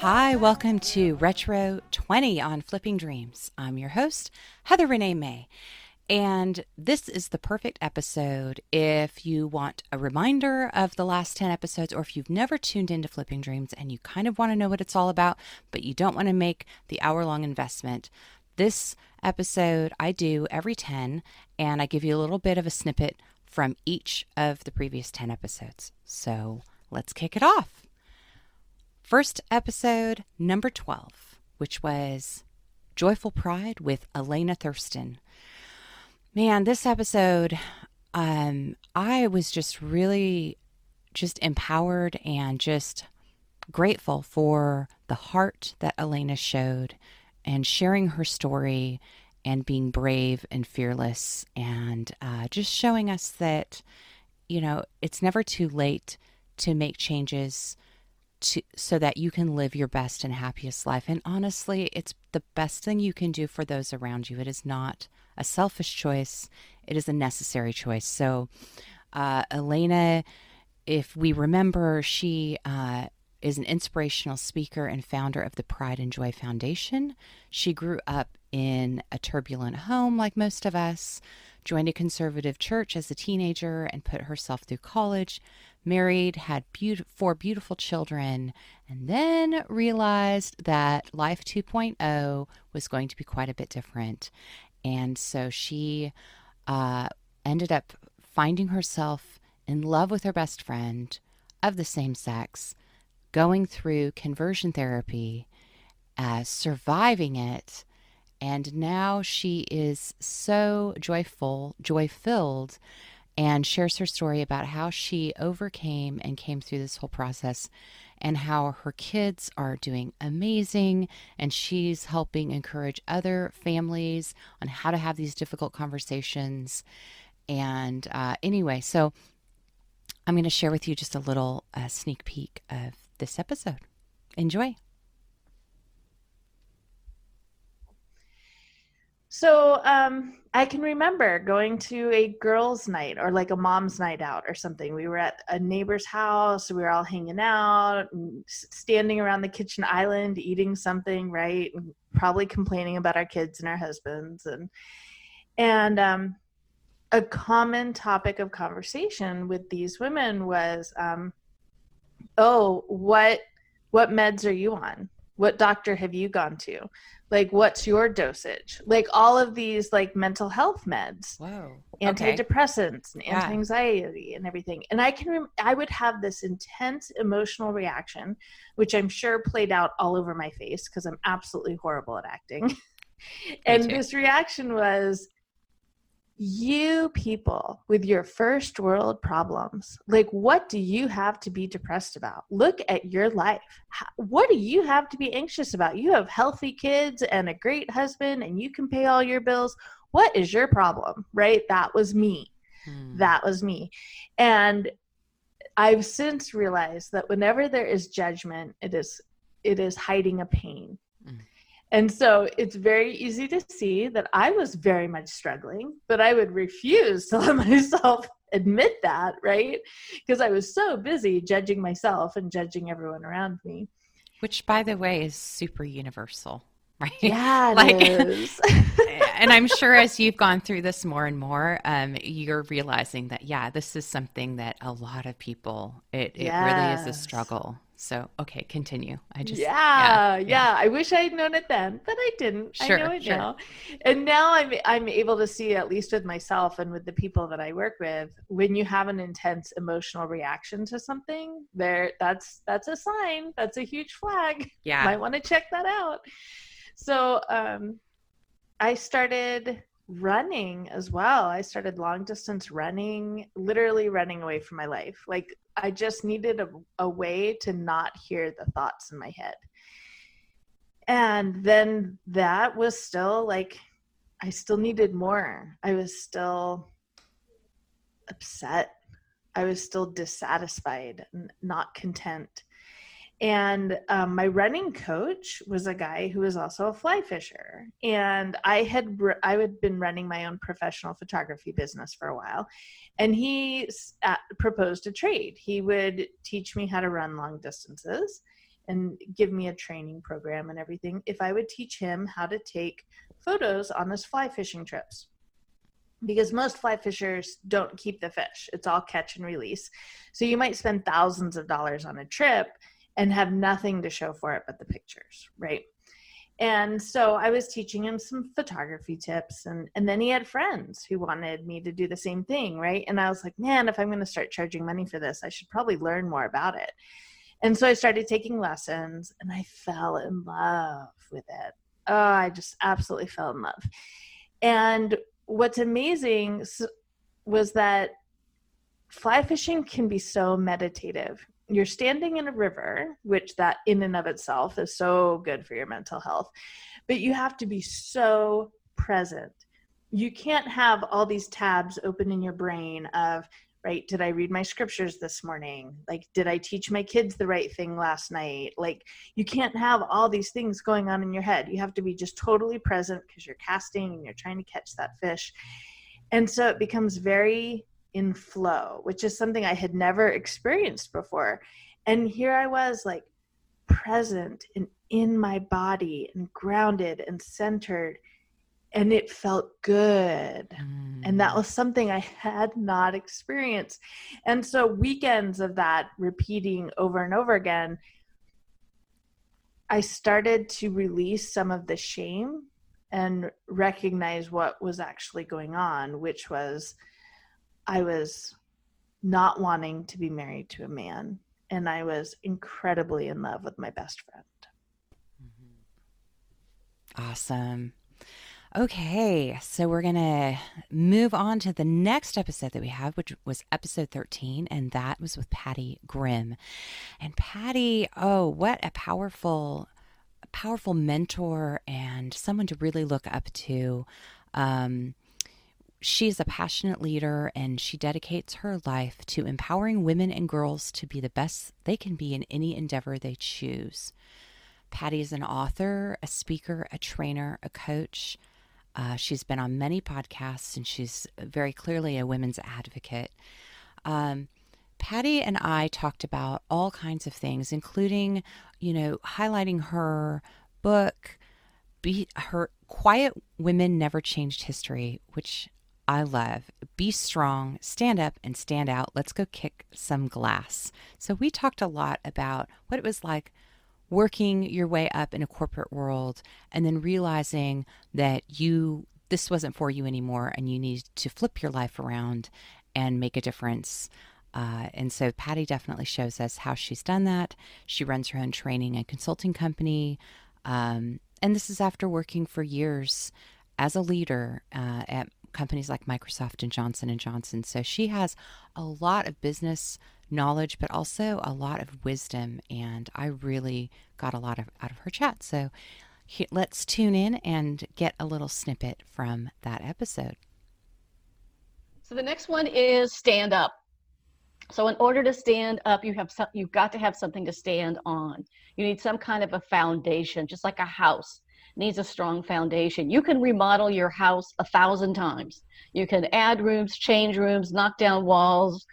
Hi, welcome to Retro 20 on Flipping Dreams. I'm your host, Heather Renee May. And this is the perfect episode if you want a reminder of the last 10 episodes, or if you've never tuned into Flipping Dreams and you kind of want to know what it's all about, but you don't want to make the hour long investment. This episode I do every 10, and I give you a little bit of a snippet from each of the previous 10 episodes. So let's kick it off. First episode, number 12, which was Joyful Pride with Elena Thurston. Man, this episode, um, I was just really just empowered and just grateful for the heart that Elena showed and sharing her story and being brave and fearless and uh, just showing us that, you know, it's never too late to make changes to so that you can live your best and happiest life. And honestly, it's the best thing you can do for those around you. It is not a selfish choice, it is a necessary choice. So, uh, Elena, if we remember, she uh, is an inspirational speaker and founder of the Pride and Joy Foundation. She grew up in a turbulent home, like most of us, joined a conservative church as a teenager, and put herself through college married, had four beautiful children, and then realized that life 2.0 was going to be quite a bit different. And so she uh, ended up finding herself in love with her best friend of the same sex, going through conversion therapy, uh, surviving it. And now she is so joyful, joy filled and shares her story about how she overcame and came through this whole process and how her kids are doing amazing and she's helping encourage other families on how to have these difficult conversations and uh, anyway so i'm going to share with you just a little uh, sneak peek of this episode enjoy So um, I can remember going to a girls' night or like a mom's night out or something. We were at a neighbor's house. We were all hanging out, standing around the kitchen island, eating something, right? Probably complaining about our kids and our husbands, and and um, a common topic of conversation with these women was, um, "Oh, what what meds are you on? What doctor have you gone to?" like what's your dosage like all of these like mental health meds Whoa. antidepressants okay. and anti-anxiety yeah. and everything and i can rem- i would have this intense emotional reaction which i'm sure played out all over my face because i'm absolutely horrible at acting and this reaction was you people with your first world problems like what do you have to be depressed about? Look at your life. What do you have to be anxious about? You have healthy kids and a great husband and you can pay all your bills. What is your problem right? That was me. Hmm. that was me. And i've since realized that whenever there is judgment it is it is hiding a pain and so it's very easy to see that I was very much struggling, but I would refuse to let myself admit that, right? Because I was so busy judging myself and judging everyone around me. Which, by the way, is super universal, right? Yeah, like, and I'm sure as you've gone through this more and more, um, you're realizing that, yeah, this is something that a lot of people, it, it really is a struggle. So, okay, continue. I just yeah, yeah, yeah, I wish I had known it then, but I didn't. Sure, I know it sure. now. And now I'm I'm able to see at least with myself and with the people that I work with, when you have an intense emotional reaction to something, there that's that's a sign. That's a huge flag. Yeah. Might want to check that out. so um, I started running as well. I started long distance running, literally running away from my life. Like I just needed a, a way to not hear the thoughts in my head. And then that was still like, I still needed more. I was still upset. I was still dissatisfied, not content. And um, my running coach was a guy who was also a fly fisher. And I had I had been running my own professional photography business for a while, and he uh, proposed a trade. He would teach me how to run long distances, and give me a training program and everything if I would teach him how to take photos on his fly fishing trips because most fly fishers don't keep the fish. It's all catch and release. So you might spend thousands of dollars on a trip and have nothing to show for it but the pictures, right? And so I was teaching him some photography tips and and then he had friends who wanted me to do the same thing, right? And I was like, "Man, if I'm going to start charging money for this, I should probably learn more about it." And so I started taking lessons and I fell in love with it. Oh, I just absolutely fell in love. And what's amazing was that fly fishing can be so meditative you're standing in a river, which that in and of itself is so good for your mental health, but you have to be so present. You can't have all these tabs open in your brain of, right, did I read my scriptures this morning? Like, did I teach my kids the right thing last night? Like, you can't have all these things going on in your head. You have to be just totally present because you're casting and you're trying to catch that fish. And so it becomes very in flow, which is something I had never experienced before. And here I was, like present and in my body and grounded and centered. And it felt good. Mm. And that mm. was something I had not experienced. And so, weekends of that repeating over and over again, I started to release some of the shame and recognize what was actually going on, which was I was not wanting to be married to a man, and I was incredibly in love with my best friend. Mm-hmm. Awesome. Okay, so we're going to move on to the next episode that we have, which was episode 13, and that was with Pattie Grimm. And Pattie, oh, what a powerful, powerful mentor and someone to really look up to. Um, she is a passionate leader and she dedicates her life to empowering women and girls to be the best they can be in any endeavor they choose. Pattie is an author, a speaker, a trainer, a coach. Uh, she's been on many podcasts and she's very clearly a women's advocate. Um, Pattie and I talked about all kinds of things, including, you know, highlighting her book, be her Quiet Women Never Changed History, which I love. Be strong, stand up, and stand out. Let's go kick some glass. So, we talked a lot about what it was like working your way up in a corporate world and then realizing that you this wasn't for you anymore and you need to flip your life around and make a difference. Uh, and so Pattie definitely shows us how she's done that. She runs her own training and consulting company. Um, and this is after working for years as a leader uh, at companies like Microsoft and Johnson and Johnson. So she has a lot of business knowledge, but also a lot of wisdom, and I really got a lot of out of her chat. So he, let's tune in and get a little snippet from that episode. So the next one is stand up. So in order to stand up, you have some, you've got to have something to stand on. You need some kind of a foundation, just like a house needs a strong foundation. You can remodel your house a thousand times. You can add rooms, change rooms, knock down walls,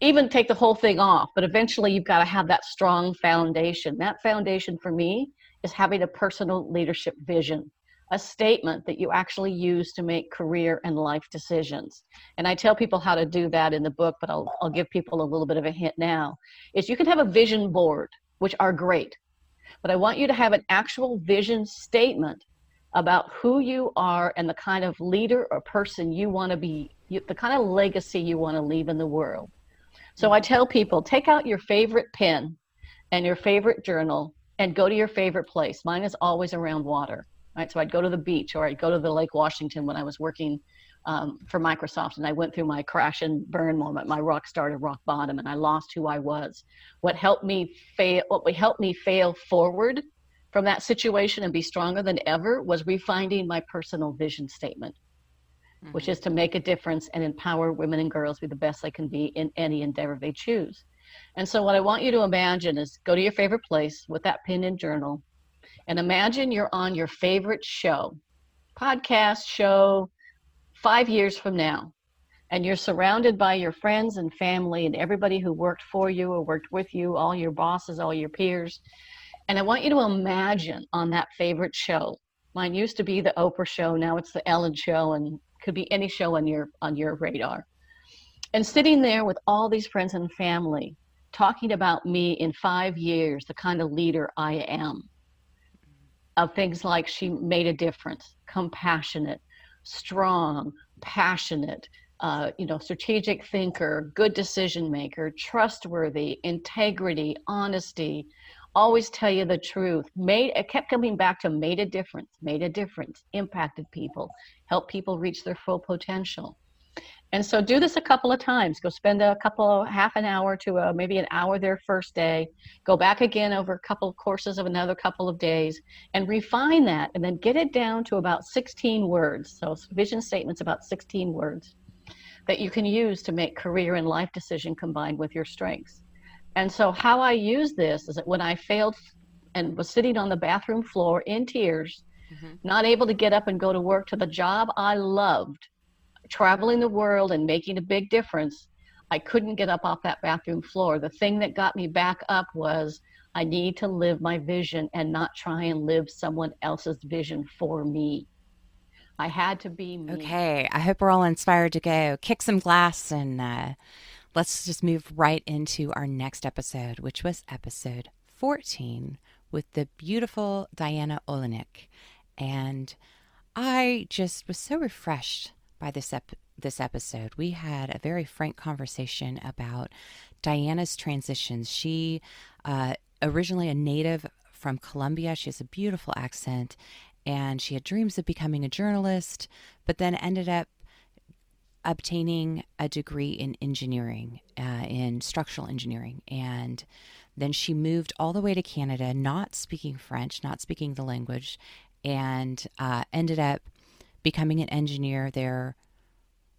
even take the whole thing off. But eventually, you've got to have that strong foundation. That foundation for me is having a personal leadership vision a statement that you actually use to make career and life decisions. And I tell people how to do that in the book, but I'll, I'll give people a little bit of a hint now. Is you can have a vision board, which are great but I want you to have an actual vision statement about who you are and the kind of leader or person you want to be, you, the kind of legacy you want to leave in the world. So I tell people take out your favorite pen and your favorite journal and go to your favorite place. Mine is always around water. Right, so I'd go to the beach or I'd go to the Lake Washington when I was working um, for Microsoft, and I went through my crash and burn moment, my rock started rock bottom, and I lost who I was. What helped me fail, what helped me fail forward from that situation and be stronger than ever was refinding my personal vision statement, mm-hmm. which is to make a difference and empower women and girls to be the best they can be in any endeavor they choose. And so, what I want you to imagine is go to your favorite place with that pen and journal, and imagine you're on your favorite show, podcast show, five years from now and you're surrounded by your friends and family and everybody who worked for you or worked with you, all your bosses, all your peers. And I want you to imagine on that favorite show. Mine used to be the Oprah show, now it's the Ellen show and could be any show on your on your radar. And sitting there with all these friends and family talking about me in 5 years, the kind of leader I am. Of things like she made a difference, compassionate, strong, passionate, uh, you know, strategic thinker, good decision maker, trustworthy, integrity, honesty, always tell you the truth. Made it kept coming back to made a difference, made a difference, impacted people, helped people reach their full potential. And so do this a couple of times. Go spend a couple, half an hour to a, maybe an hour their first day. Go back again over a couple of courses of another couple of days and refine that and then get it down to about 16 words. So vision statements about 16 words that you can use to make career and life decision combined with your strengths. And so how I use this is that when I failed and was sitting on the bathroom floor in tears, mm-hmm. not able to get up and go to work to the job I loved, traveling the world and making a big difference, I couldn't get up off that bathroom floor. The thing that got me back up was I need to live my vision and not try and live someone else's vision for me. I had to be me. Okay. I hope we're all inspired to go kick some glass and uh, let's just move right into our next episode, which was episode 14 with the beautiful Diana Olynick. And I just was so refreshed by this ep- this episode. We had a very frank conversation about Diana's transitions. She uh, originally a native from Colombia. She has a beautiful accent, and she had dreams of becoming a journalist, but then ended up obtaining a degree in engineering, uh, in structural engineering, and then she moved all the way to Canada, not speaking French, not speaking the language, and uh, ended up becoming an engineer there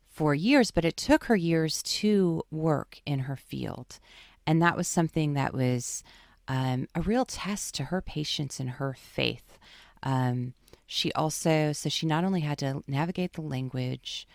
for years, but it took her years to work in her field. And that was something that was um, a real test to her patience and her faith. Um, she also, so she not only had to navigate the language,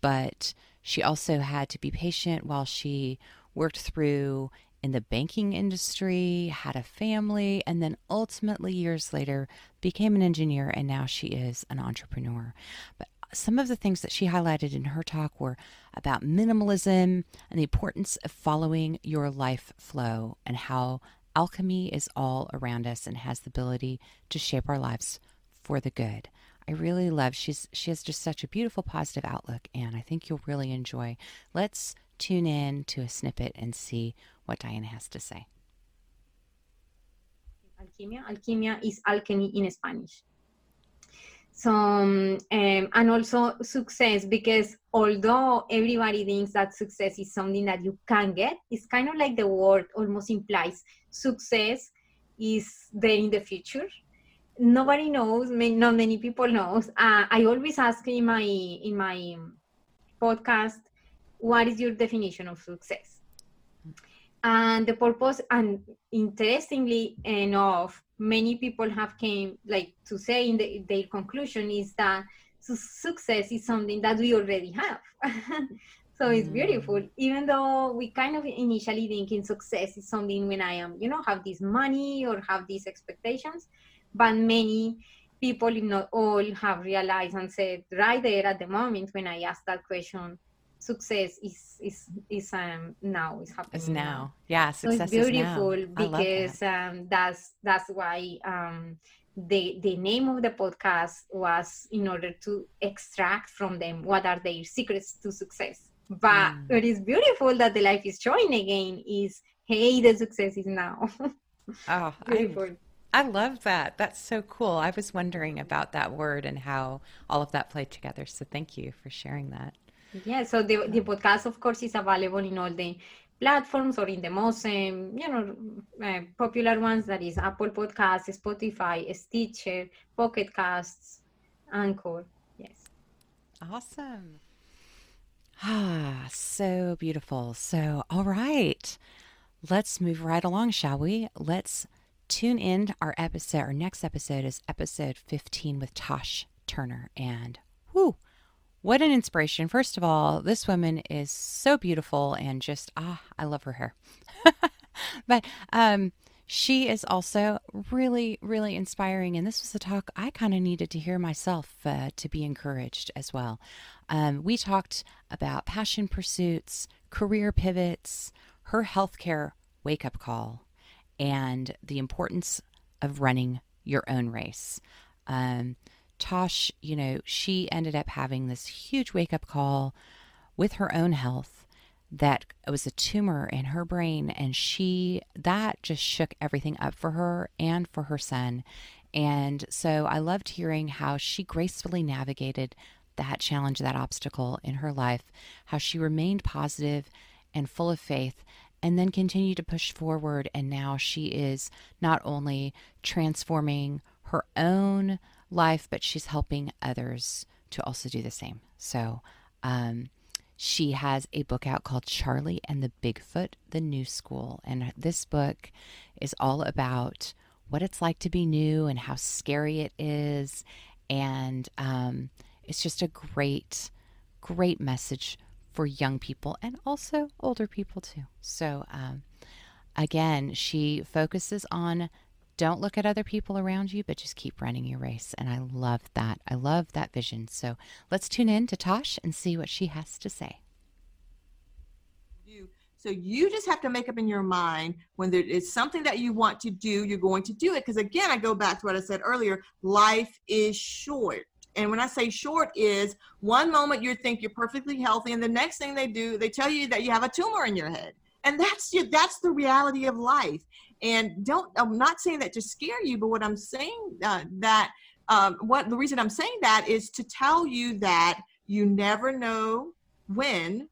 but she also had to be patient while she worked through in the banking industry, had a family, and then ultimately, years later, became an engineer, and now she is an entrepreneur. But some of the things that she highlighted in her talk were about minimalism and the importance of following your life flow and how alchemy is all around us and has the ability to shape our lives for the good. I really love she's she has just such a beautiful positive outlook and I think you'll really enjoy. Let's tune in to a snippet and see what Diana has to say. Alchemia. Alchemia is alchemy in Spanish. So, um, and also success, because although everybody thinks that success is something that you can get, it's kind of like the word almost implies success is there in the future. Nobody knows, not many people knows. Uh, I always ask in my in my podcast, what is your definition of success? And the purpose and interestingly enough many people have came like to say in the, their conclusion is that success is something that we already have so it's mm. beautiful even though we kind of initially think in success is something when i am you know have this money or have these expectations but many people if not all have realized and said right there at the moment when i asked that question success is is is um now is happening it's now. now. yeah success so it's beautiful because that. um that's that's why um the the name of the podcast was in order to extract from them what are their secrets to success but mm. what is beautiful that the life is showing again is hey the success is now oh beautiful. I love that. That's so cool. I was wondering about that word and how all of that played together. So thank you for sharing that. Yeah, so the, the podcast, of course, is available in all the platforms or in the most um, you know uh, popular ones that is apple podcasts spotify stitcher pocket casts anchor. Yes. Awesome. Ah so beautiful. So all right. Let's move right along shall we? Let's tune in. Our episode our next episode is episode 15 with Tash Turner and whoo what an inspiration. First of all, this woman is so beautiful and just, ah, I love her hair. but um, she is also really, really inspiring. And this was a talk I kind of needed to hear myself uh, to be encouraged as well. Um, we talked about passion pursuits, career pivots, her healthcare wake up call, and the importance of running your own race. Um, Tash, you know, she ended up having this huge wake up call with her own health that was a tumor in her brain and she that just shook everything up for her and for her son. And so i loved hearing how she gracefully navigated that challenge that obstacle in her life how she remained positive and full of faith and then continued to push forward. And now she is not only transforming her own life, but she's helping others to also do the same. So, um, she has a book out called Charlie and the Bigfoot, the New School. And this book is all about what it's like to be new and how scary it is. And um, it's just a great, great message for young people and also older people too. So, um, again, she focuses on don't look at other people around you, but just keep running your race. And I love that. I love that vision. So let's tune in to Tash and see what she has to say. So you just have to make up in your mind when there is something that you want to do, you're going to do it. Because again, I go back to what I said earlier life is short. And when I say short is one moment you think you're perfectly healthy, and the next thing they do, they tell you that you have a tumor in your head. And that's that's the reality of life and don't i'm not saying that to scare you but what i'm saying uh, that um, what the reason i'm saying that is to tell you that you never know when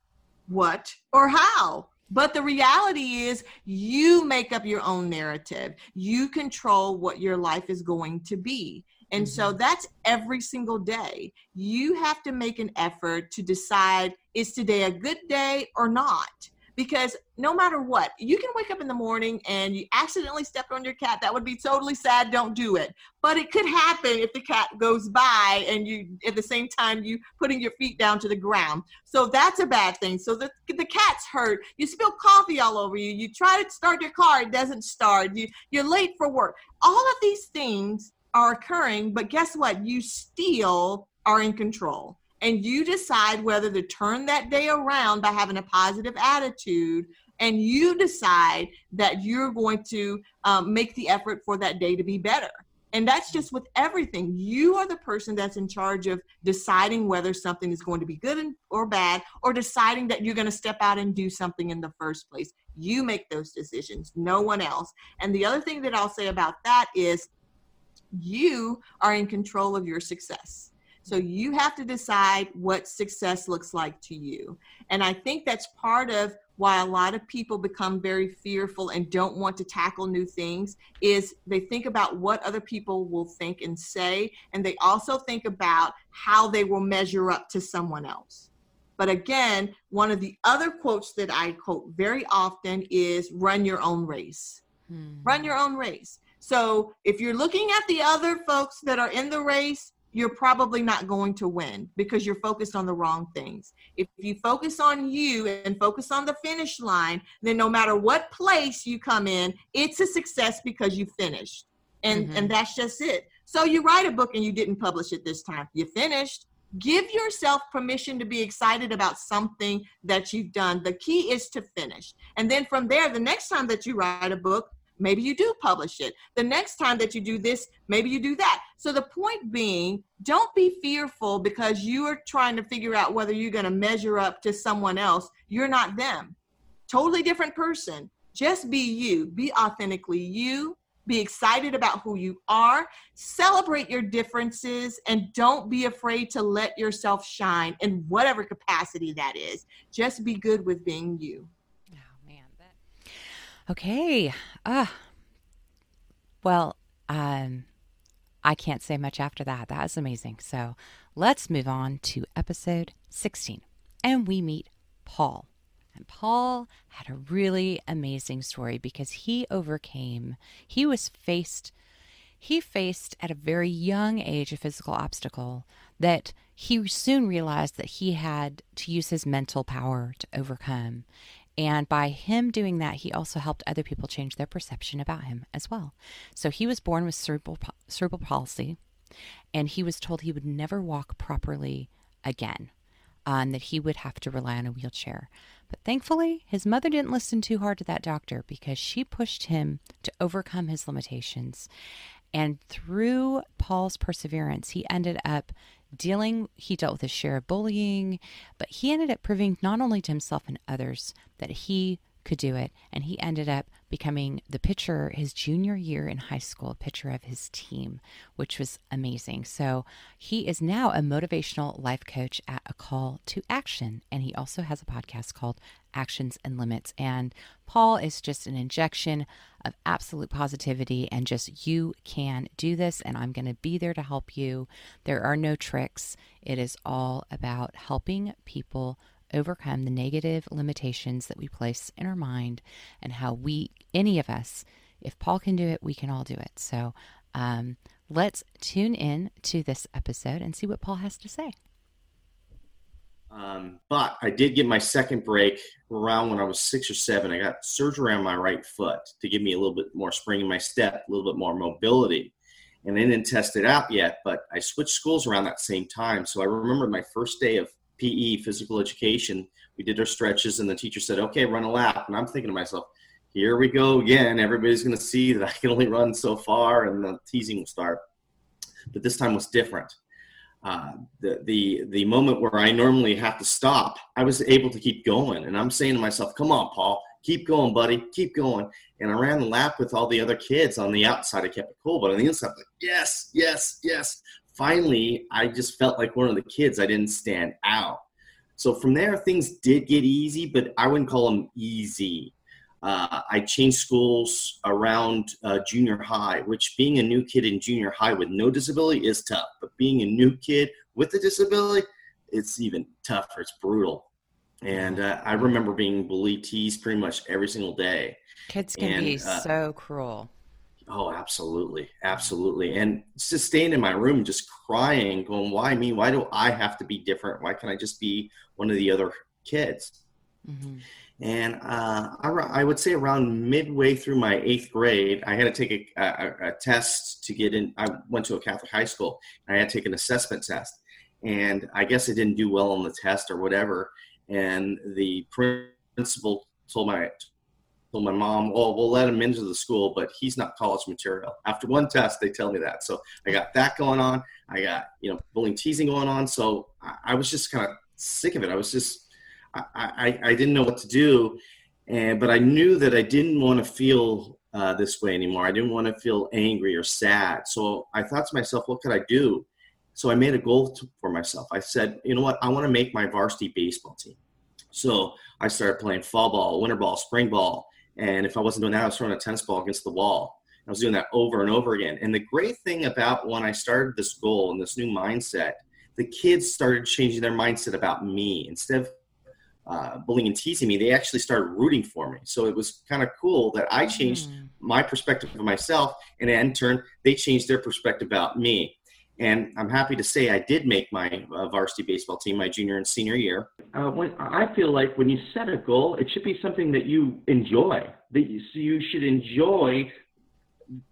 what or how but the reality is you make up your own narrative you control what your life is going to be and mm-hmm. so that's every single day. You have to make an effort to decide is today a good day or not? Because no matter what, you can wake up in the morning and you accidentally stepped on your cat. That would be totally sad. Don't do it. But it could happen if the cat goes by and you, at the same time, you putting your feet down to the ground. So that's a bad thing. So the, the cat's hurt. You spill coffee all over you. You try to start your car, it doesn't start. You, you're late for work. All of these things are occurring, but guess what? You still are in control and you decide whether to turn that day around by having a positive attitude and you decide that you're going to um, make the effort for that day to be better. And that's just with everything. You are the person that's in charge of deciding whether something is going to be good or bad or deciding that you're going to step out and do something in the first place. You make those decisions no one else. And the other thing that i'll say about that is you are in control of your success so you have to decide what success looks like to you. And I think that's part of why a lot of people become very fearful and don't want to tackle new things is they think about what other people will think and say and they also think about how they will measure up to someone else. But again, one of the other quotes that I quote very often is run your own race. Hmm. Run your own race. So if you're looking at the other folks that are in the race, you're probably not going to win because you're focused on the wrong things. If you focus on you and focus on the finish line, then no matter what place you come in, it's a success because you finished. And mm-hmm. and that's just it. So you write a book and you didn't publish it this time. You finished. Give yourself permission to be excited about something that you've done. The key is to finish. And then from there, the next time that you write a book, maybe you do publish it. The next time that you do this, maybe you do that. So the point being, don't be fearful because you are trying to figure out whether you're going to measure up to someone else. You're not them. Totally different person. Just be you. Be authentically you be excited about who you are, celebrate your differences, and don't be afraid to let yourself shine in whatever capacity that is. Just be good with being you. Oh, man. That... Okay. Ah. Well, um, I can't say much after that. That is amazing. So let's move on to episode 16. And we meet Paul. And Paul had a really amazing story because he overcame, he was faced, he faced at a very young age a physical obstacle that he soon realized that he had to use his mental power to overcome. And by him doing that, he also helped other people change their perception about him as well. So he was born with cerebral, cerebral palsy, and he was told he would never walk properly again, and that he would have to rely on a wheelchair. But thankfully, his mother didn't listen too hard to that doctor because she pushed him to overcome his limitations. And through Paul's perseverance, he ended up dealing, he dealt with his share of bullying, but he ended up proving not only to himself and others that he could do it. And he ended up becoming the pitcher his junior year in high school, pitcher of his team, which was amazing. So he is now a motivational life coach at a call to action. And he also has a podcast called Actions and Limits. And Paul is just an injection of absolute positivity and just you can do this. And I'm going to be there to help you. There are no tricks, it is all about helping people overcome the negative limitations that we place in our mind and how we, any of us, if Paul can do it, we can all do it. So um, let's tune in to this episode and see what Paul has to say. Um, but I did get my second break around when I was six or seven. I got surgery on my right foot to give me a little bit more spring in my step, a little bit more mobility. And I didn't test it out yet, but I switched schools around that same time. So I remember my first day of PE, physical education. We did our stretches, and the teacher said, "Okay, run a lap." And I'm thinking to myself, "Here we go again. Everybody's going to see that I can only run so far, and the teasing will start." But this time was different. Uh, the the the moment where I normally have to stop, I was able to keep going, and I'm saying to myself, "Come on, Paul, keep going, buddy, keep going." And I ran the lap with all the other kids on the outside. I kept it cool, but on the inside, like, yes, yes, yes finally, I just felt like one of the kids. I didn't stand out. So from there, things did get easy, but I wouldn't call them easy. Uh, I changed schools around uh, junior high, which being a new kid in junior high with no disability is tough. But being a new kid with a disability, it's even tougher. It's brutal. And uh, I remember being bullied, teased pretty much every single day. Kids can and, be uh, so cruel. Oh, absolutely. Absolutely. And just staying in my room, just crying, going, why me? Why do I have to be different? Why can't I just be one of the other kids? Mm-hmm. And uh, I, I, would say around midway through my eighth grade, I had to take a, a, a, test to get in. I went to a Catholic high school. I had to take an assessment test. And I guess I didn't do well on the test or whatever. And the principal told my told my mom, "Well, we'll let him into the school, but he's not college material." After one test, they tell me that. So I got that going on. I got you know bullying, teasing going on. So I, I was just kind of sick of it. I was just I, I, I didn't know what to do, and but I knew that I didn't want to feel uh, this way anymore. I didn't want to feel angry or sad. So I thought to myself, what could I do? So I made a goal to, for myself. I said, you know what? I want to make my varsity baseball team. So I started playing fall ball, winter ball, spring ball, and if I wasn't doing that, I was throwing a tennis ball against the wall. I was doing that over and over again. And the great thing about when I started this goal and this new mindset, the kids started changing their mindset about me. Instead of uh, bullying and teasing me, they actually started rooting for me. So it was kind of cool that I changed mm. my perspective of myself, and in turn, they changed their perspective about me. And I'm happy to say I did make my uh, varsity baseball team my junior and senior year. Uh, when, I feel like when you set a goal, it should be something that you enjoy. That you, so you should enjoy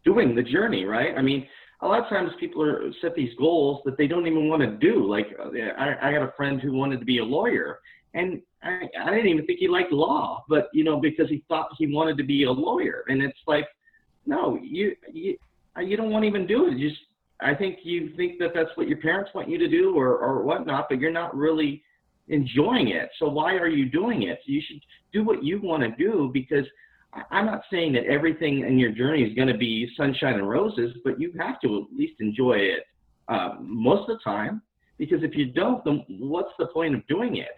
doing the journey, right? I mean, a lot of times people are set these goals that they don't even want to do. Like uh, I, I got a friend who wanted to be a lawyer, and I, I didn't even think he liked law, but you know because he thought he wanted to be a lawyer, and it's like, no, you you you don't want to even do it. You just I think you think that that's what your parents want you to do or, or whatnot, but you're not really enjoying it. So why are you doing it? You should do what you want to do because I'm not saying that everything in your journey is going to be sunshine and roses, but you have to at least enjoy it uh, most of the time. Because if you don't, then what's the point of doing it?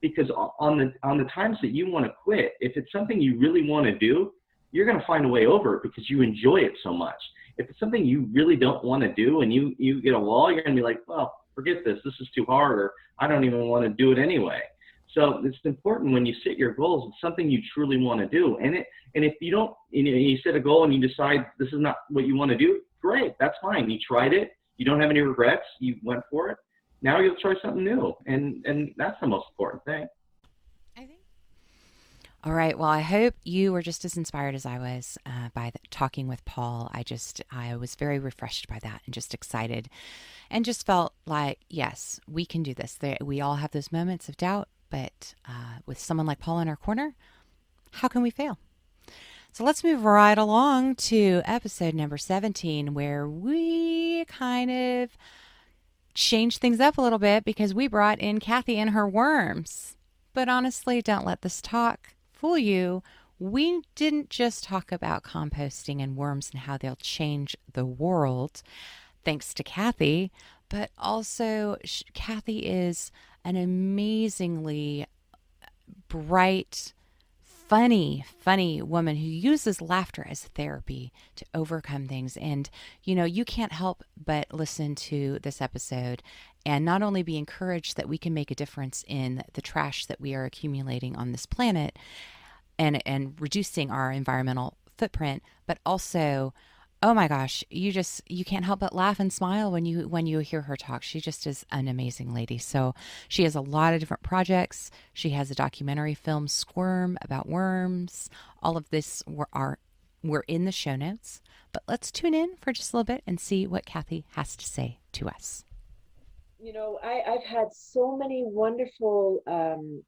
Because on the on the times that you want to quit, if it's something you really want to do, you're going to find a way over it because you enjoy it so much. If it's something you really don't want to do and you you get a wall, you're to be like, well, forget this. This is too hard, or I don't even want to do it anyway. So it's important when you set your goals, it's something you truly want to do. And it and if you don't, you know, you set a goal and you decide this is not what you want to do, great, that's fine. You tried it, you don't have any regrets, you went for it. Now you'll try something new, and and that's the most important thing. All right. Well, I hope you were just as inspired as I was uh, by the, talking with Paul. I just I was very refreshed by that and just excited, and just felt like yes, we can do this. There, we all have those moments of doubt but uh, with someone like Paul in our corner, how can we fail? So let's move right along to episode number 17, where we kind of changed things up a little bit because we brought in Cathy and her worms. But honestly, don't let this talk fool you. We didn't just talk about composting and worms and how they'll change the world, thanks to Cathy, but also Cathy is an amazingly bright, funny, funny woman who uses laughter as therapy to overcome things. And, you know, you can't help but listen to this episode and not only be encouraged that we can make a difference in the trash that we are accumulating on this planet and, and reducing our environmental footprint, but also oh my gosh you just you can't help but laugh and smile when you when you hear her talk. She just is an amazing lady. So she has a lot of different projects. She has a documentary film squirm about worms. All of this were are we're in the show notes but let's tune in for just a little bit and see what Cathy has to say to us you know I, i've had so many wonderful um,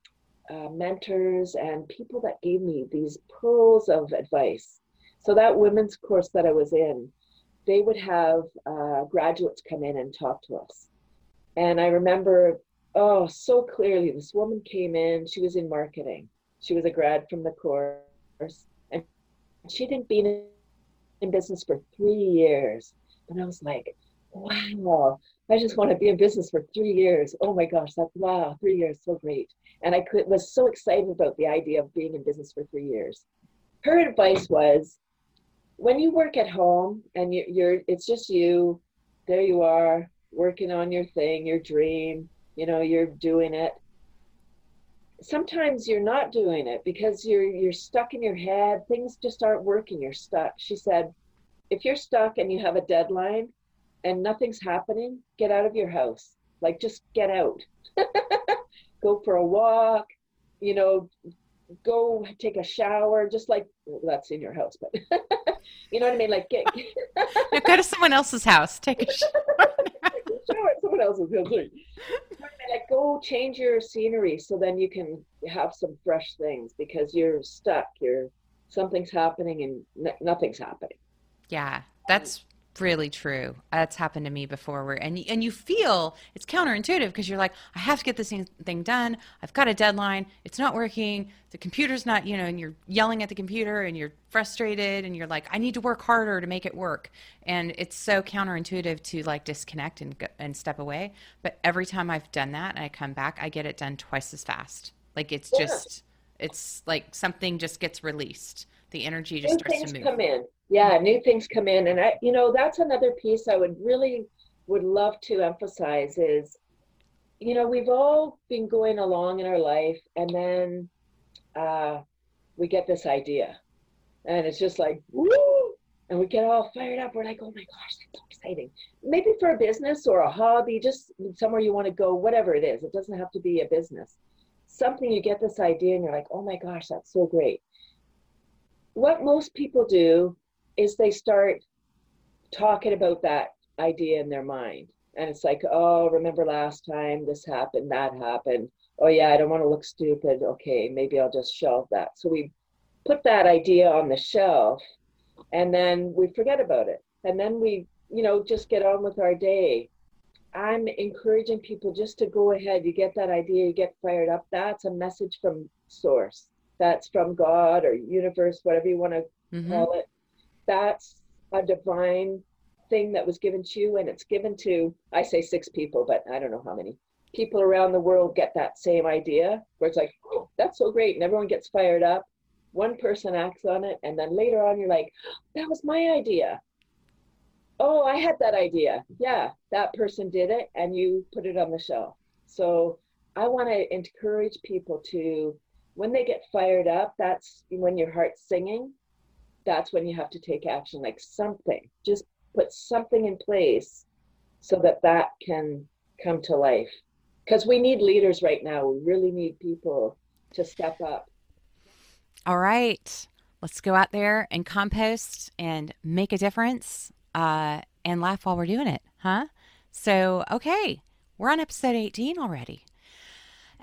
uh, mentors and people that gave me these pearls of advice so that women's course that I was in, they would have uh, graduates come in and talk to us. And I remember, oh, so clearly, this woman came in. She was in marketing. She was a grad from the course, and she'd been in business for three years. And I was like, wow, I just want to be in business for three years. Oh my gosh, that's wow, three years, so great. And I could, was so excited about the idea of being in business for three years. Her advice was when you work at home and you're, you're it's just you there you are working on your thing your dream you know you're doing it sometimes you're not doing it because you're you're stuck in your head things just aren't working you're stuck she said if you're stuck and you have a deadline and nothing's happening get out of your house. Like just get out. Go for a walk you know go take a shower just like well, that's in your house but you know what i mean? Like get, go to someone else's house. Take a shower shower at someone else's house like go change your scenery so then you can have some fresh things because you're stuck you're something's happening and n- nothing's happening. Yeah um, that's really true. That's happened to me before. Where and and you feel it's counterintuitive because you're like, I have to get this thing done. I've got a deadline. It's not working. The computer's not, you know, and you're yelling at the computer and you're frustrated and you're like, I need to work harder to make it work. And it's so counterintuitive to like disconnect and and step away. But every time I've done that and I come back, I get it done twice as fast. Like it's yeah. just, it's like something just gets released. The energy just New starts to move. come in yeah new things come in. And i you know that's another piece i would really would love to emphasize is you know we've all been going along in our life and then uh we get this idea. And it's just like woo! And we get all fired up. We're like oh my gosh that's so exciting. Maybe for a business or a hobby just somewhere you want to go whatever it is it doesn't have to be a business. Something you get this idea and you're like oh my gosh that's so great. What most people do is they start talking about that idea in their mind. And it's like, oh, remember last time this happened, that happened. Oh, yeah, I don't want to look stupid. Okay, maybe I'll just shelve that. So we put that idea on the shelf and then we forget about it. And then we, you know, just get on with our day. I'm encouraging people just to go ahead. You get that idea, you get fired up. That's a message from source. that's from God or universe, whatever you want to mm-hmm. call it. That's a divine thing that was given to you, and it's given to, I say six people, but I don't know how many people around the world get that same idea where it's like, oh, that's so great, and everyone gets fired up. One person acts on it, and then later on, you're like, oh, that was my idea. Oh, I had that idea. Yeah, that person did it, and you put it on the shelf. So I want to encourage people to, when they get fired up, that's when your heart's singing. That's when you have to take action, like something. Just put something in place so that that can come to life. Because we need leaders right now. We really need people to step up. All right. Let's go out there and compost and make a difference uh, and laugh while we're doing it, huh? So, okay, we're on episode 18 already.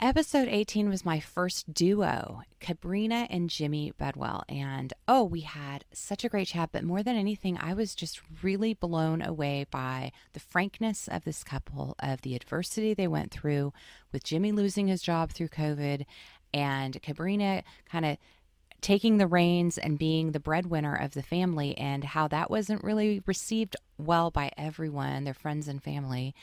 Episode 18 was my first duo, Kabrina and Jimmy Budwell. And oh, we had such a great chat. But more than anything, I was just really blown away by the frankness of this couple, of the adversity they went through with Jimmy losing his job through COVID and Kabrina kind of taking the reins and being the breadwinner of the family and how that wasn't really received well by everyone, their friends and family.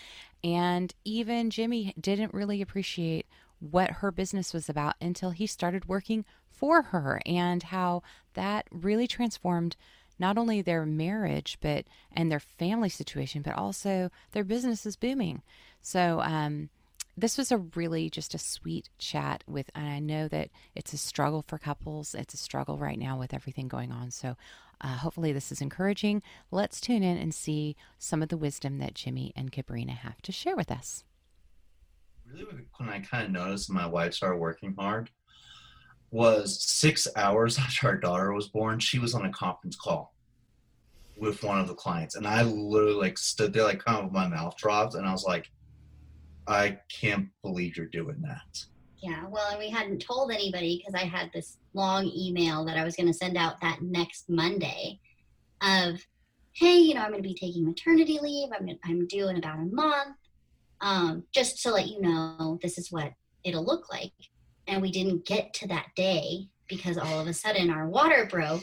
And even Jimmy didn't really appreciate what her business was about until he started working for her and how that really transformed not only their marriage but and their family situation but also their business is booming. So um, this was a really just a sweet chat with and i know that it's a struggle for couples. It's a struggle right now with everything going on. So uh, hopefully this is encouraging. Let's tune in and see some of the wisdom that jimmy and kabrina have to share with us. Really when I kind of noticed my wife started working hard was six hours after our daughter was born, she was on a conference call with one of the clients. And I literally like stood there like kind of with my mouth dropped and I was like, I can't believe you're doing that. Yeah, well, and we hadn't told anybody because I had this long email that I was going to send out that next Monday of, hey, you know, I'm going to be taking maternity leave. I'm, I'm due in about a month um, just to let you know this is what it'll look like. And we didn't get to that day because all of a sudden our water broke,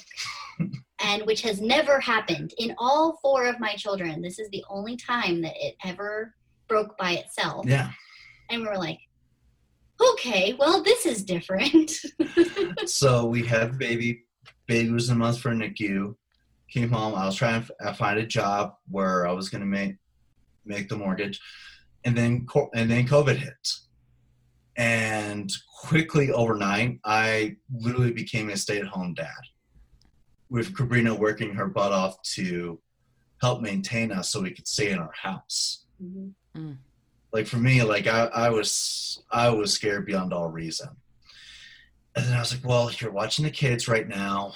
and which has never happened in all four of my children. This is the only time that it ever broke by itself. Yeah. And we were like, okay, well, this is different. so we had baby. Baby was a month for NICU. Came home. I was trying to find a job where I was going to make make the mortgage and then and then COVID hit, and quickly overnight, I literally became a stay-at-home dad, with Kabrina working her butt off to help maintain us so we could stay in our house. Mm-hmm. Mm. Like for me, like I, I was I was scared beyond all reason. And then I was like, well, you're watching the kids right now.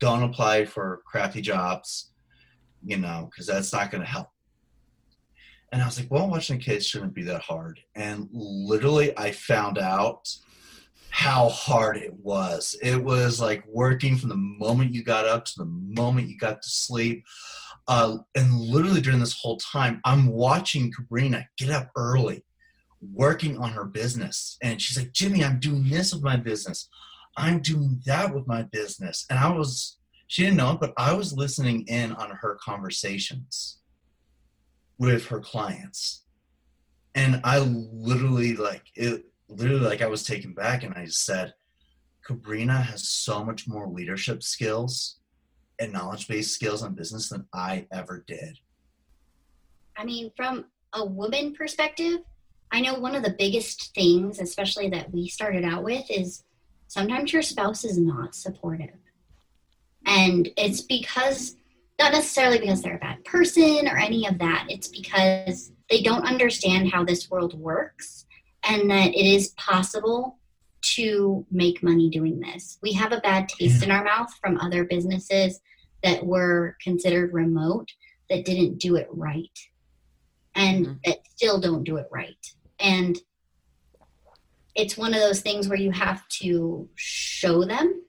Don't apply for crappy jobs, you know, because that's not going to help. And I was like, well, watching the kids shouldn't be that hard. And literally, I found out how hard it was. It was like working from the moment you got up to the moment you got to sleep. Uh, and literally during this whole time, I'm watching Kabrina get up early, working on her business. And she's like, Jimmy, I'm doing this with my business. I'm doing that with my business. And I was, she didn't know it, but I was listening in on her conversations with her clients. And I literally like it literally like I was taken back and I said, Kabrina has so much more leadership skills and knowledge based skills on business than I ever did. I mean, from a woman perspective, I know one of the biggest things, especially that we started out with, is sometimes your spouse is not supportive. And it's because not necessarily because they're a bad person or any of that. It's because they don't understand how this world works and that it is possible to make money doing this. We have a bad taste yeah. in our mouth from other businesses that were considered remote that didn't do it right and mm-hmm. that still don't do it right. And it's one of those things where you have to show them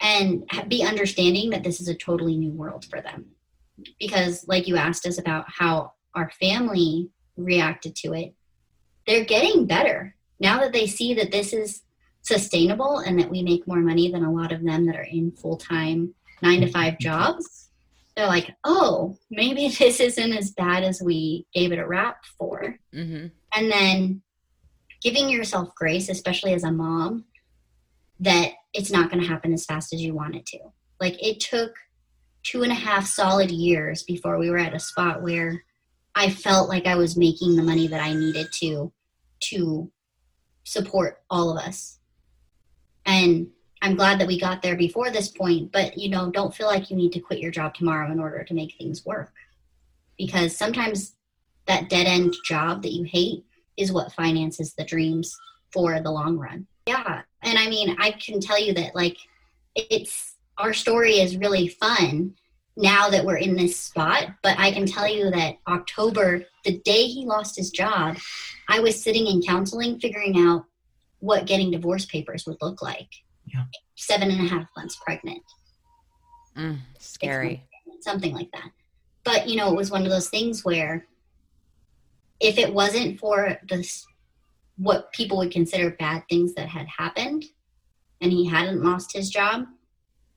and be understanding that this is a totally new world for them. Because, like you asked us about how our family reacted to it, they're getting better now that they see that this is sustainable and that we make more money than a lot of them that are in full-time nine to five jobs they're like oh maybe this isn't as bad as we gave it a rap for Mm-hmm. and then giving yourself grace especially as a mom that it's not going to happen as fast as you want it to like it took two and a half solid years before we were at a spot where i felt like i was making the money that i needed to to support all of us. And i'm glad that we got there before this point but you know don't feel like you need to quit your job tomorrow in order to make things work. Because sometimes that dead end job that you hate is what finances the dreams for the long run. Yeah and i mean i can tell you that like it's our story is really fun now that we're in this spot but i can tell you that october the day he lost his job i was sitting in counseling figuring out what getting divorce papers would look like Yeah. seven and a half months pregnant Mm, scary. something like that. But you know, it was one of those things where if it wasn't for this what people would consider bad things that had happened and he hadn't lost his job,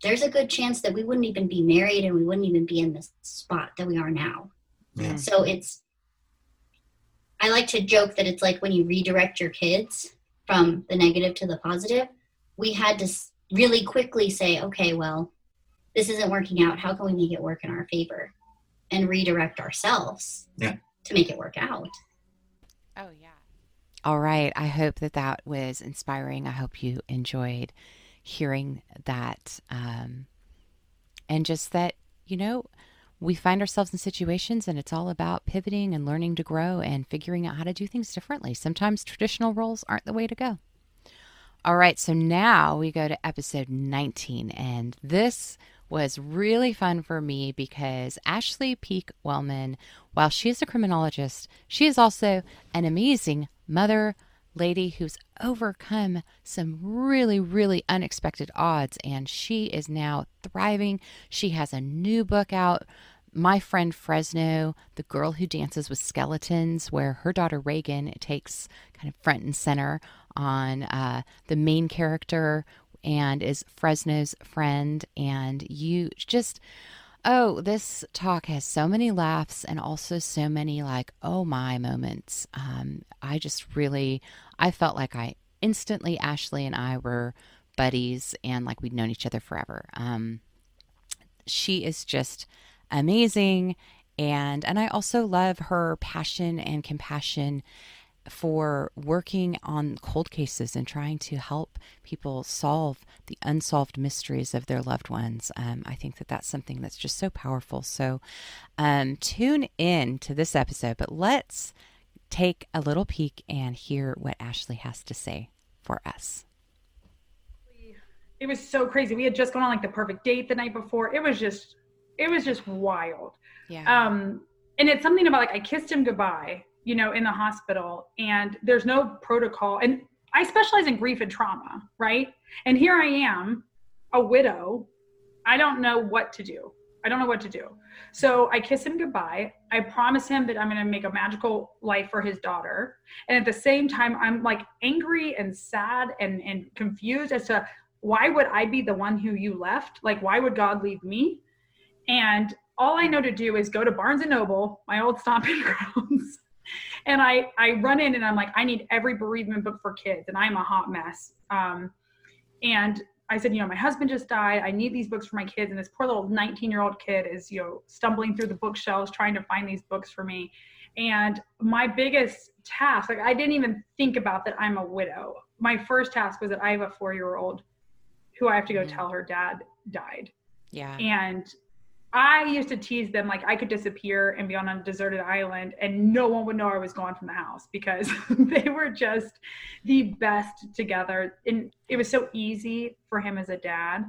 there's a good chance that we wouldn't even be married and we wouldn't even be in this spot that we are now. Yeah. So it's I like to joke that it's like when you redirect your kids from the negative to the positive. We had to really quickly say, okay, well, this isn't working out. How can we make it work in our favor? And redirect ourselves Yeah. to make it work out. Oh, yeah. All right. I hope that that was inspiring. I hope you enjoyed hearing that. Um, and just that, you know, we find ourselves in situations and it's all about pivoting and learning to grow and figuring out how to do things differently. Sometimes traditional roles aren't the way to go. All right. So now we go to episode 19. And this was really fun for me because Ashley Peake Wellman, while she is a criminologist, she is also an amazing mother lady who's overcome some really, really unexpected odds. And she is now thriving. She has a new book out. My friend Fresno, the girl who dances with skeletons, where her daughter Reagan takes kind of front and center on uh, the main character and is Fresno's friend. And you just, oh, this talk has so many laughs and also so many like, oh my moments. Um, I just really, I felt like I instantly, Ashley and I were buddies and like we'd known each other forever. Um, she is just amazing and and I also love her passion and compassion for working on cold cases and trying to help people solve the unsolved mysteries of their loved ones. Um, I think that that's something that's just so powerful. So um, tune in to this episode, but let's take a little peek and hear what Ashley has to say for us. It was so crazy. We had just gone on like the perfect date the night before. It was just, it was just wild. Yeah. Um, and it's something about like I kissed him goodbye, you know, in the hospital, and there's no protocol. And I specialize in grief and trauma, right? And here I am, a widow. I don't know what to do. I don't know what to do. So I kiss him goodbye. I promise him that I'm going to make a magical life for his daughter. And at the same time, I'm like angry and sad and, and confused as to why would I be the one who you left? Like, why would God leave me? And all I know to do is go to Barnes and Noble, my old stomping grounds, and I I run in and I'm like, I need every bereavement book for kids, and I'm a hot mess. Um, and I said, you know, my husband just died. I need these books for my kids, and this poor little 19 year old kid is you know stumbling through the bookshelves trying to find these books for me. And my biggest task, like I didn't even think about that I'm a widow. My first task was that I have a four year old who I have to go mm-hmm. tell her dad died. Yeah. And I used to tease them like I could disappear and be on a deserted island and no one would know I was gone from the house because they were just the best together. And it was so easy for him as a dad.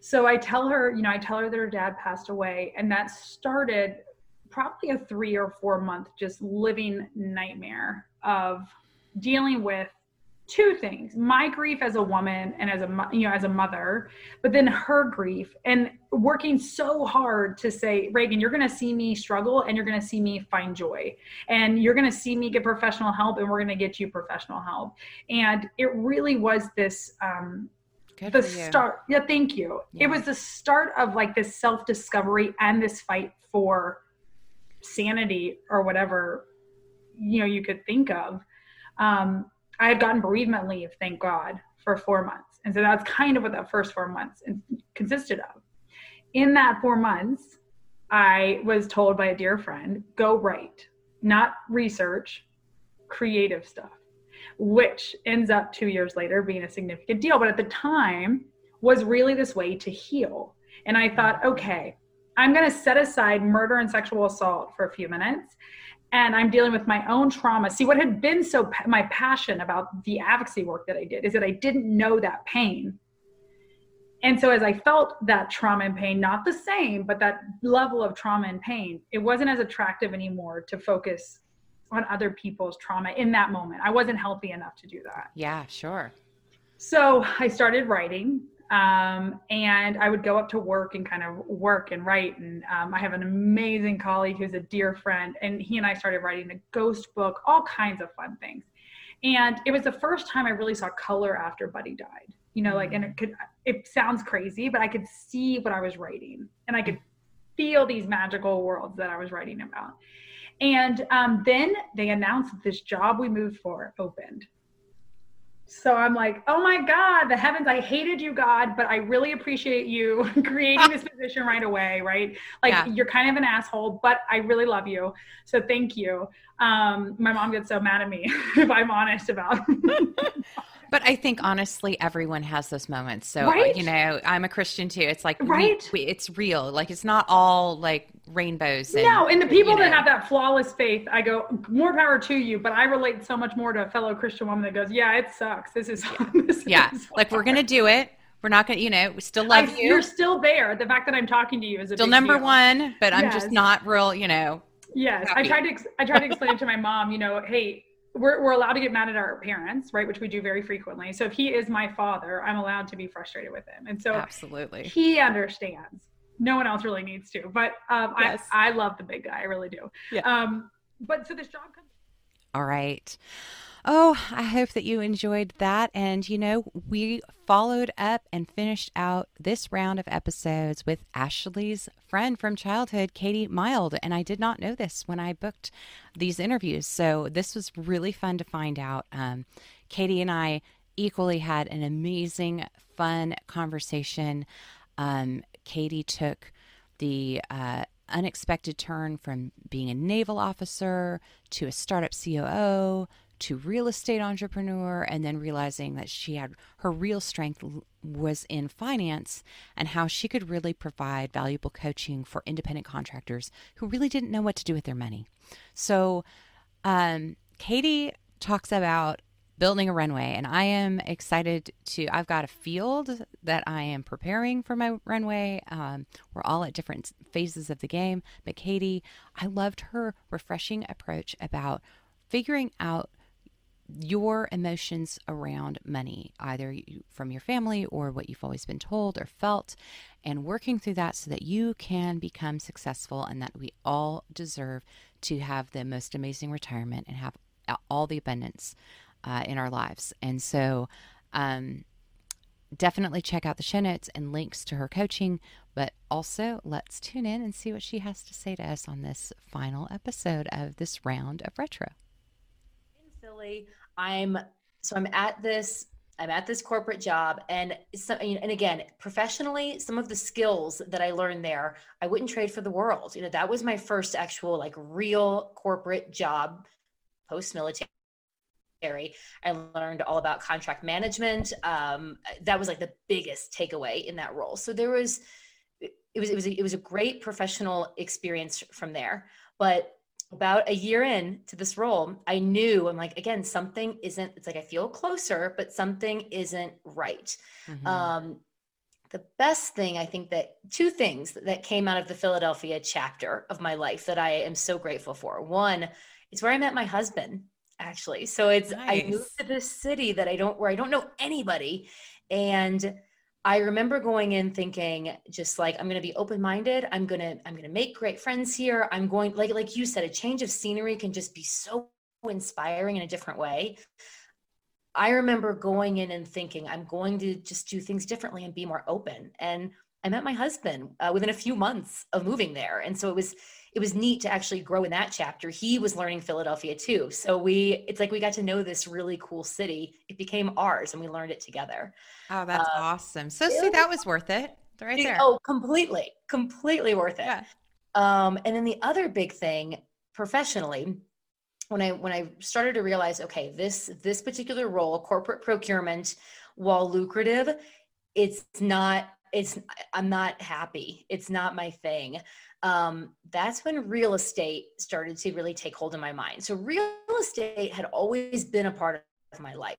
So I tell her, you know, I tell her that her dad passed away and that started probably a three or four month just living nightmare of dealing with two things my grief as a woman and as a you know as a mother but then her grief and working so hard to say, Reagan, you're going to see me struggle and you're going to see me find joy. And you're going to see me get professional help and we're going to get you professional help. And it really was this, um, Good the start. Yeah, thank you. Yeah. It was the start of like this self discovery and this fight for sanity or whatever, you know, you could think of. Um, I had gotten bereavement leave, thank God, for four months. And so that's kind of what that first four months consisted of in that four months, I was told by a dear friend, go write, not research, creative stuff, which ends up two years later being a significant deal. But at the time, was really this way to heal. And I thought, okay, I'm going to set aside murder and sexual assault for a few minutes. And I'm dealing with my own trauma. See, what had been so my passion about the advocacy work that I did is that I didn't know that pain. And so as i felt that trauma and pain not the same but that level of trauma and pain it wasn't as attractive anymore to focus on other people's trauma in that moment. I wasn't healthy enough to do that. Yeah sure. So i started writing um, and i would go up to work and kind of work and write. And um, i have an amazing colleague who's a dear friend and he and i started writing a ghost book all kinds of fun things. And it was the first time i really saw color after buddy died you know like and it could it sounds crazy but i could see what i was writing and i could feel these magical worlds that i was writing about. And um, then they announced this job we moved for opened so i'm like oh my god the heavens i hated you god but i really appreciate you creating this position right away right? Like yeah. you're kind of an asshole but i really love you. So thank you. Um, my mom gets so mad at me if i'm honest about But I think honestly, everyone has those moments. So uh, right? you know, I'm a Christian too. It's like right, we, we, it's real. Like it's not all like rainbows. And, no, and the people that know. have that flawless faith, I go more power to you. But I relate so much more to a fellow Christian woman that goes, "Yeah, it sucks. This is this yeah, is like we're gonna do it." We're not gonna, you know, we still love I, you. You're still there. The fact that I'm talking to you is still number deal. one, but yes. I'm just not real, you know. Yes, happy. I tried to. I tried to explain to my mom, you know, hey, we're, we're allowed to get mad at our parents, right? Which we do very frequently. So if he is my father, I'm allowed to be frustrated with him. And so absolutely he understands. No one else really needs to, but um, yes. I, I love the big guy. I really do. Yeah. Um, but so this job comes. All right. Oh, I hope that you enjoyed that. And, you know, we followed up and finished out this round of episodes with Ashley's friend from childhood, Katie Mild. And I did not know this when I booked these interviews. So this was really fun to find out. Um, Katie and I equally had an amazing, fun conversation. Um, Katie took the uh, unexpected turn from being a naval officer to a startup COO to real estate entrepreneur and then realizing that she had her real strength was in finance and how she could really provide valuable coaching for independent contractors who really didn't know what to do with their money. So, um, Katie talks about building a runway and I am excited to I've got a field that I am preparing for my runway. Um, we're all at different phases of the game, but Katie, I loved her refreshing approach about figuring out your emotions around money, either from your family or what you've always been told or felt, and working through that so that you can become successful and that we all deserve to have the most amazing retirement and have all the abundance uh, in our lives. And so, um, definitely check out the show notes and links to her coaching. But also, let's tune in and see what she has to say to us on this final episode of this round of retro. I'm so I'm at this I'm at this corporate job and so, and again professionally some of the skills that I learned there I wouldn't trade for the world. You know that was my first actual like real corporate job post military I learned all about contract management um, that was like the biggest takeaway in that role. So there was it was it was a, it was a great professional experience from there. But about a year in to this role, I knew I'm like, again, something isn't, it's like I feel closer, but something isn't right. Mm-hmm. Um, the best thing I think that two things that came out of the Philadelphia chapter of my life that I am so grateful for. One, it's where I met my husband actually. So it's nice. I moved to this city that I don't where I don't know anybody and I remember going in thinking just like I'm going to be open-minded. I'm going to I'm going to make great friends here. I'm going like like you said a change of scenery can just be so inspiring in a different way. I remember going in and thinking I'm going to just do things differently and be more open. And I met my husband uh, within a few months of moving there, and so it was it was neat to actually grow in that chapter. He was learning Philadelphia too, so we it's like we got to know this really cool city. It became ours, and we learned it together. Oh, that's um, awesome! So see, that was worth it, right there. Oh, completely, completely worth it. Yeah. Um, and then the other big thing professionally when I when I started to realize, okay, this this particular role, corporate procurement, while lucrative, it's not it's i'm not happy. It's not my thing. Um, that's when real estate started to really take hold in my mind. So real estate had always been a part of my life.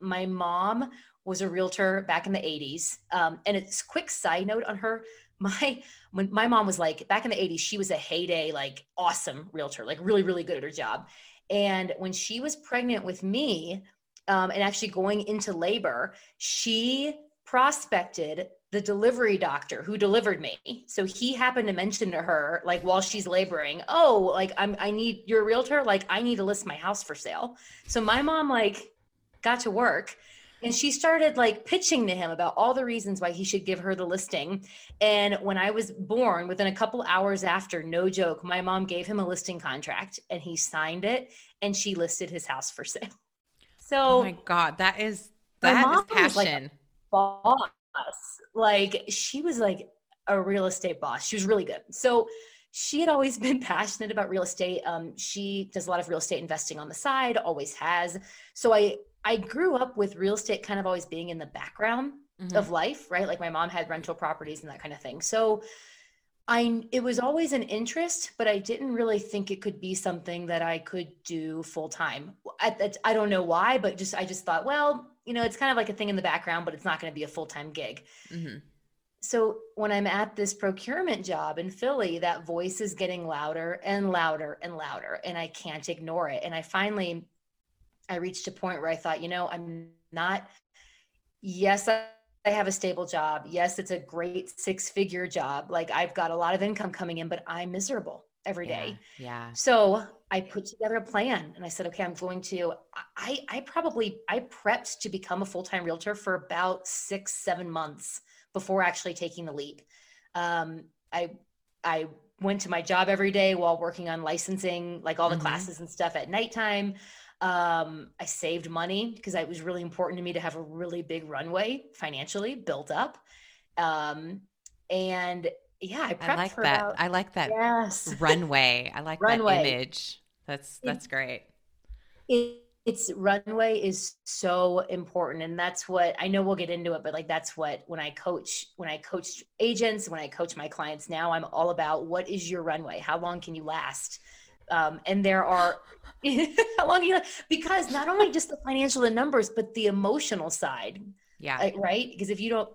My mom was a realtor back in the 80s um, and it's quick side note on her my when my mom was like back in the 80s she was a heyday like awesome realtor like really really good at her job. And when she was pregnant with me um, and actually going into labor she prospected the delivery doctor who delivered me. So he happened to mention to her, like while she's laboring, oh, like I'm I need your realtor, like I need to list my house for sale. So my mom like got to work and she started like pitching to him about all the reasons why he should give her the listing. And when I was born, within a couple hours after, no joke, my mom gave him a listing contract and he signed it and she listed his house for sale. So Oh my god, that is that is passion. Like boss like she was like a real estate boss. She was really good. So she had always been passionate about real estate. Um, she does a lot of real estate investing on the side, always has. So I I grew up with real estate kind of always being in the background mm-hmm. of life, right? Like my mom had rental properties and that kind of thing. So I it was always an interest, but I didn't really think it could be something that I could do full time. I, I don't know why, but just I just thought, well, you know, it's kind of like a thing in the background, but it's not going to be a full time gig. Mm-hmm. So when I'm at this procurement job in Philly, that voice is getting louder and louder and louder, and I can't ignore it. And I finally, I reached a point where I thought, you know, I'm not. Yes, I I have a stable job. Yes, it's a great six figure job. Like I've got a lot of income coming in, but I'm miserable every day. Yeah. yeah. So I put together a plan and I said, okay, I'm going to, I, I probably, I prepped to become a full-time realtor for about six, seven months before actually taking the leap. Um, I, I went to my job every day while working on licensing, like all the mm-hmm. classes and stuff at nighttime. Um, I saved money because it was really important to me to have a really big runway financially built up. Um, and yeah, I, I like that. About, I like that yes. runway. I like runway. that image. That's that's great. It, it's runway is so important and that's what i know we'll get into it but like that's what when i coach when i coach agents when i coach my clients now i'm all about what is your runway how long can you last um, and there are how long you because not only just the financial and numbers but the emotional side yeah right because if you don't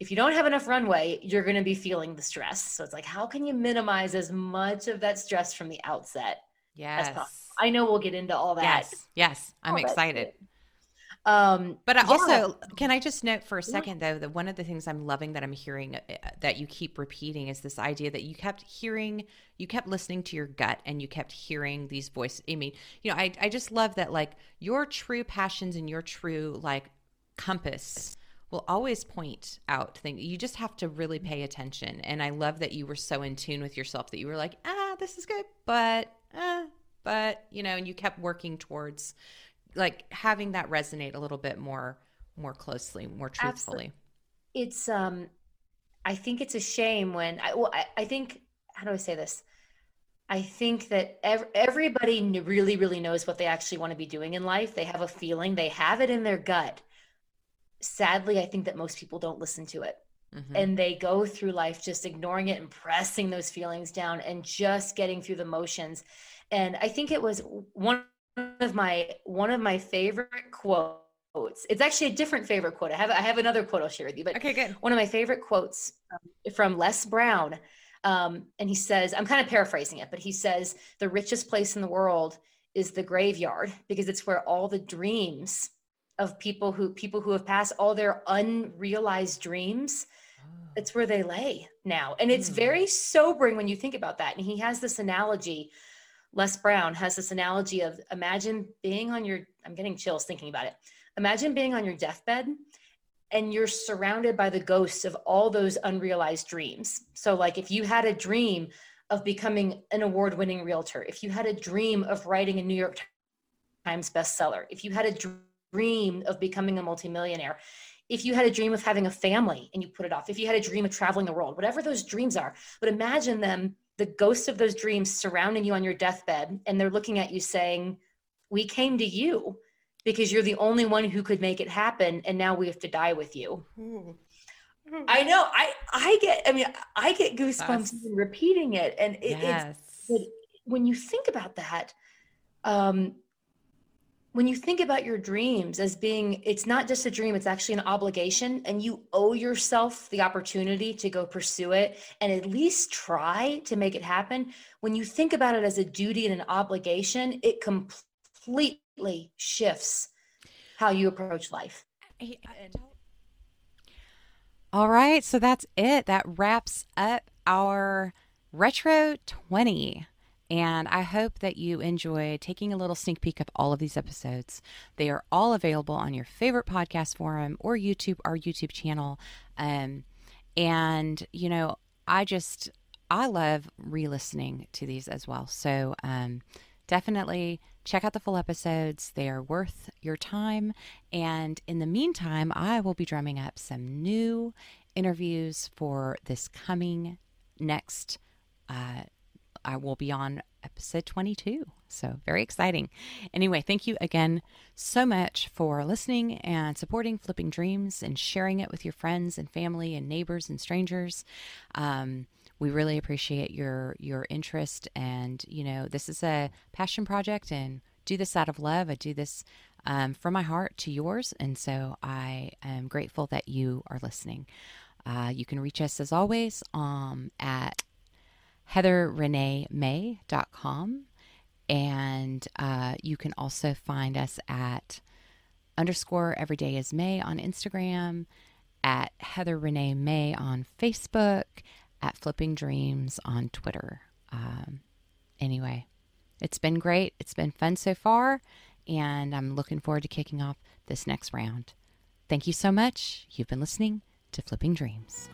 if you don't have enough runway you're going to be feeling the stress. So it's like how can you minimize as much of that stress from the outset yes. i know we'll get into all that. Yes. Yes. I'm excited. um but I also can i just note for a second though that one of the things i'm loving that i'm hearing uh, that you keep repeating is this idea that you kept hearing you kept listening to your gut and you kept hearing these voices i mean you know i, I just love that like your true passions and your true like compass will always point out things you just have to really pay attention. And i love that you were so in tune with yourself that you were like ah this is good but ah but you know and you kept working towards like having that resonate a little bit more more closely more truthfully. Absolutely. it's um i think it's a shame when i well I, I think how do i say this? I think that ev- everybody really really knows what they actually want to be doing in life. They have a feeling. They have it in their gut sadly i think that most people don't listen to it mm-hmm. and they go through life just ignoring it and pressing those feelings down and just getting through the motions and i think it was one of my one of my favorite quotes. It's actually a different favorite quote. I have I have another quote I'll share with you. But okay, good. One of my favorite quotes um, from Les Brown, um, and he says, I'm kind of paraphrasing it, but he says, "The richest place in the world is the graveyard because it's where all the dreams of people who people who have passed all their unrealized dreams ah. it's where they lay now. And it's hmm. very sobering when you think about that. And he has this analogy les brown has this analogy of imagine being on your i'm getting chills thinking about it. Imagine being on your deathbed and you're surrounded by the ghosts of all those unrealized dreams. So like if you had a dream of becoming an award-winning realtor if you had a dream of writing a new york times bestseller if you had a dream of becoming a multimillionaire if you had a dream of having a family and you put it off, if you had a dream of traveling the world, whatever those dreams are, but imagine them, the ghosts of those dreams surrounding you on your deathbed, and they're looking at you saying, We came to you because you're the only one who could make it happen, and now we have to die with you. I know. I I get. I mean, I get goosebumps repeating it, and it, Yes. it's it, when you think about that. Um, when you think about your dreams as being it's not just a dream it's actually an obligation and you owe yourself the opportunity to go pursue it and at least try to make it happen when you think about it as a duty and an obligation it completely shifts how you approach life All right, so that's it. That wraps up our Retro 20. And I hope that you enjoy taking a little sneak peek of all of these episodes. They are all available on your favorite podcast forum or YouTube, our YouTube channel. Um, and, you know, I just, I love re listening to these as well. So um, definitely check out the full episodes. They are worth your time. And in the meantime, I will be drumming up some new interviews for this coming next. Uh, I will be on episode 22. So, very exciting. Anyway, thank you again so much for listening and supporting Flipping Dreams and sharing it with your friends and family and neighbors and strangers. Um, we really appreciate your your interest and you know this is a passion project and do this out of love i do this um, from my heart to yours and so i am grateful that you are listening uh, you can reach us as always um, at heatherreneemay.com. And uh, you can also find us at underscore everyday is May on Instagram, at Heather Renee May on Facebook, at Flipping Dreams on Twitter. Um, anyway, it's been great. It's been fun so far. And I'm looking forward to kicking off this next round. Thank you so much. You've been listening to Flipping Dreams.